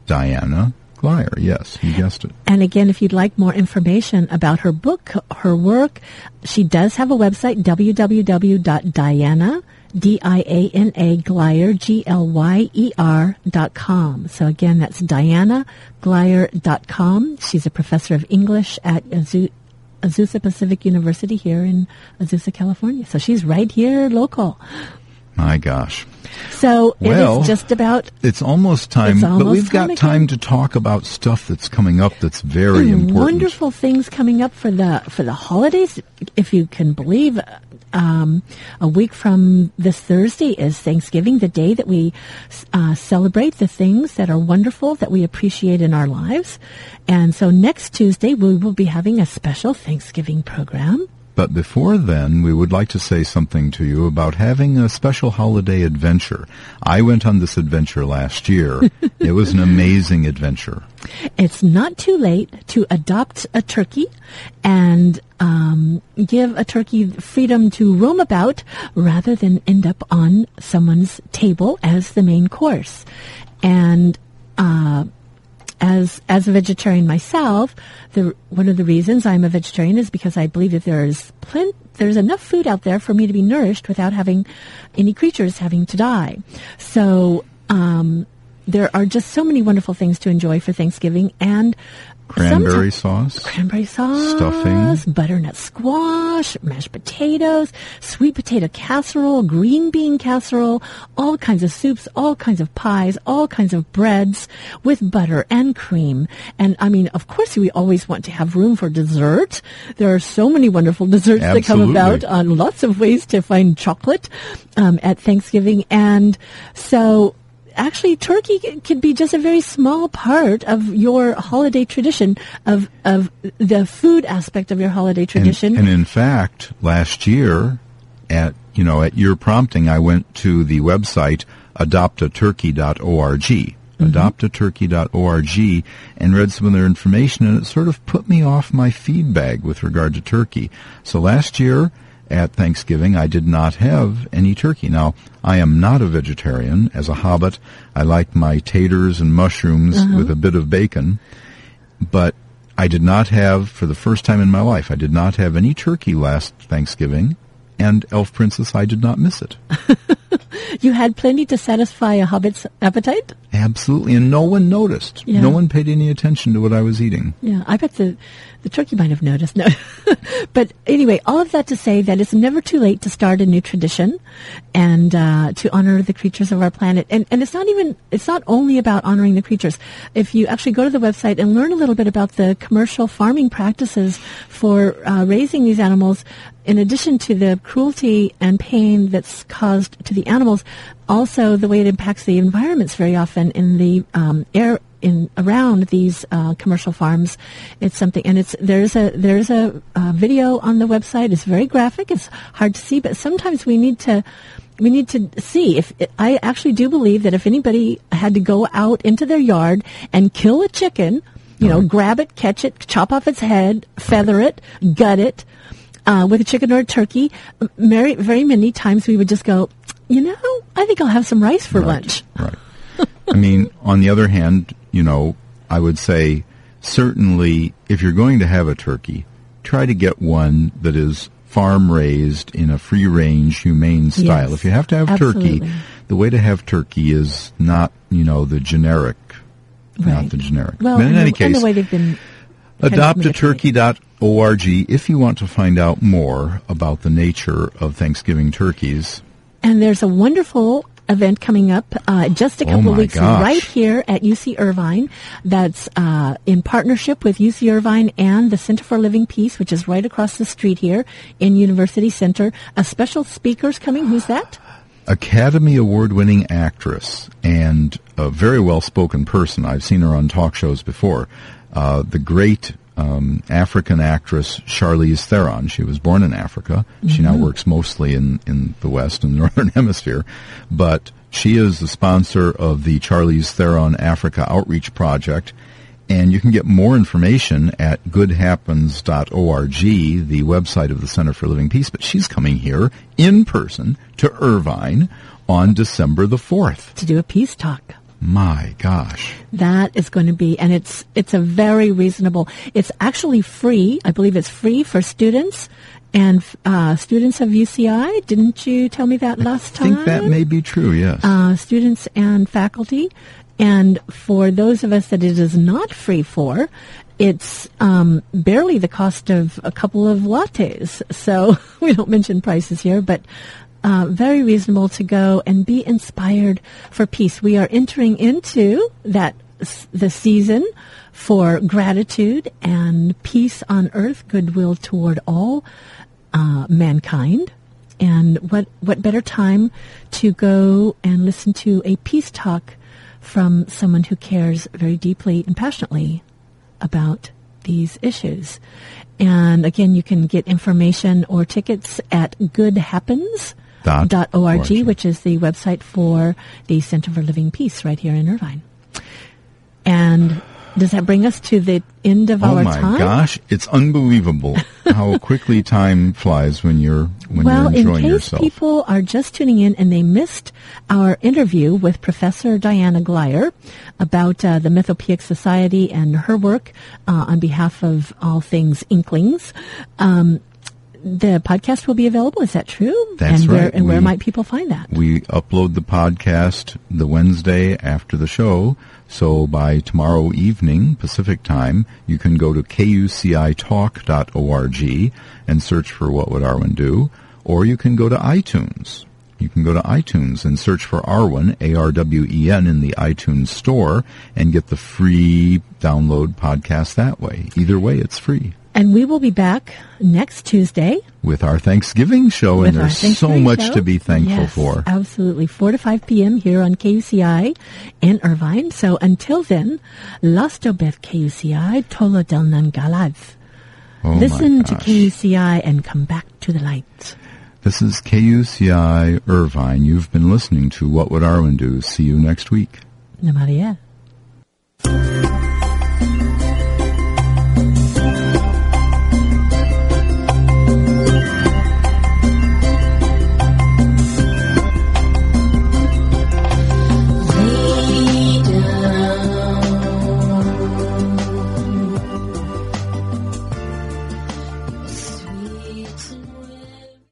Diana Glyer. Yes, you guessed it. And again, if you'd like more information about her book, her work, she does have a website, www.diana, D-I-A-N-A, Glyer, G-L-Y-E-R dot com. So again, that's Diana Glyer dot com. She's a professor of English at Azu- Azusa Pacific University here in Azusa, California. So she's right here local. My gosh. So well, it is just about. It's almost time, it's almost but we've got time, to talk about stuff that's coming up that's very Mm, important. Wonderful things coming up for the for the holidays. If you can believe, um, a week from this Thursday is Thanksgiving, the day that we uh, celebrate the things that are wonderful that we appreciate in our lives. And so next Tuesday we will be having a special Thanksgiving program. But before then, we would like to say something to you about having a special holiday adventure. I went on this adventure last year. it was an amazing adventure. It's not too late to adopt a turkey and um, give a turkey freedom to roam about rather than end up on someone's table as the main course. And uh, as as a vegetarian myself, the one of the reasons I'm a vegetarian is because I believe that there is plenty there's enough food out there for me to be nourished without having any creatures having to die. So um, there are just so many wonderful things to enjoy for Thanksgiving and Cranberry sauce, cranberry sauce, stuffing, butternut squash, mashed potatoes, sweet potato casserole, green bean casserole, all kinds of soups, all kinds of pies, all kinds of breads with butter and cream. And I mean, of course, we always want to have room for dessert. There are so many wonderful desserts that come about on lots of ways to find chocolate um, at Thanksgiving. And so actually turkey could be just a very small part of your holiday tradition of of the food aspect of your holiday tradition. and in fact, last year, at you know, at your prompting, I went to the website adoptaturkey.org, mm-hmm. adoptaturkey.org, and read some of their information, and it sort of put me off my feed bag with regard to turkey. So last year at Thanksgiving, I did not have any turkey. Now, I am not a vegetarian. As a hobbit, I like my taters and mushrooms Uh-huh. with a bit of bacon but I did not have, for the first time in my life, I did not have any turkey last Thanksgiving, and Elf Princess, I did not miss it. you had plenty to satisfy a hobbit's appetite. Absolutely, and no one noticed. Yeah. No one paid any attention to what I was eating. Yeah, I bet the the turkey might have noticed. No, but anyway, all of that to say that it's never too late to start a new tradition and uh, to honor the creatures of our planet. And and it's not even it's not only about honoring the creatures. If you actually go to the website and learn a little bit about the commercial farming practices for uh, raising these animals, in addition to the cruelty and pain that's caused to the animals, also the way it impacts the environments very often in the um, air in around these uh, commercial farms. It's something, and it's there's a there's a, uh video on the website. It's very graphic. It's hard to see, but sometimes we need to we need to see if I actually do believe that if anybody had to go out into their yard and kill a chicken, you know, grab it, catch it, chop off its head, feather it, gut it. Uh, with a chicken or a turkey, very, very many times we would just go, you know, I think I'll have some rice for lunch. Right. I mean, on the other hand, you know, I would say certainly if you're going to have a turkey, try to get one that is farm raised in a free range, humane style. Yes, if you have to have absolutely. turkey, the way to have turkey is not, you know, the generic, not the generic. Well, but in any the, case, the way they've been kind of manipulated. adoptaturkey.org if you want to find out more about the nature of Thanksgiving turkeys. And there's a wonderful event coming up uh, just a Oh couple of weeks gosh. right here at UC Irvine. That's uh, in partnership with UC Irvine and the Center for Living Peace, which is right across the street here in University Center. A special speaker's coming. Who's that? Academy Award winning actress and a very well spoken person. I've seen her on talk shows before. Uh, the great um, African actress Charlize Theron. She was born in Africa. She now Mhm. works mostly in, in the West and Northern Hemisphere. But she is the sponsor of the Charlize Theron Africa Outreach Project. And you can get more information at goodhappens.org, the website of the Center for Living Peace. But she's coming here in person to Irvine on December the 4th. To do a peace talk. My gosh. That is going to be, and it's it's a very reasonable. It's actually free. I believe it's free for students and uh, students of UCI. Didn't you tell me that last time? I think that may be true, yes. uh, students and faculty. And for those of us that it is not free for, it's um, barely the cost of a couple of lattes. So we don't mention prices here, but uh, very reasonable to go and be inspired for peace. We are entering into that the season for gratitude and peace on earth, goodwill toward all uh, mankind. And what what better time to go and listen to a peace talk from someone who cares very deeply and passionately about these issues. And again, you can get information or tickets at goodhappens.org, which is the website for the Center for Living Peace right here in Irvine. And does that bring us to the end of oh our time? Oh my gosh, it's unbelievable how quickly time flies when you're when well, you're enjoying in case yourself. people are just tuning in and they missed our interview with Professor Diana Glyer about uh, the Mythopoeic Society and her work uh, on behalf of all things Inklings. Um, the podcast will be available. Is that true? That's and where, right. And where might people find that? We upload the podcast the Wednesday after the show. So by tomorrow evening, Pacific time, you can go to kucitalk.org and search for What Would Arwen Do? Or you can go to iTunes. You can go to iTunes and search for Arwen, A-R-W-E-N, in the iTunes store and get the free download podcast that way. Either way, it's free. And we will be back next Tuesday With our Thanksgiving show, and there's so much show. to be thankful Yes, for. Absolutely. 4 to 5 p.m. here on KUCI in Irvine. So until then, Lasto Beth KUCI, Tolo del Nangalav. Oh Listen to. KUCI and come back to the light. This is KUCI Irvine. You've been listening to What Would Arwen Do? See you next week. Namárië.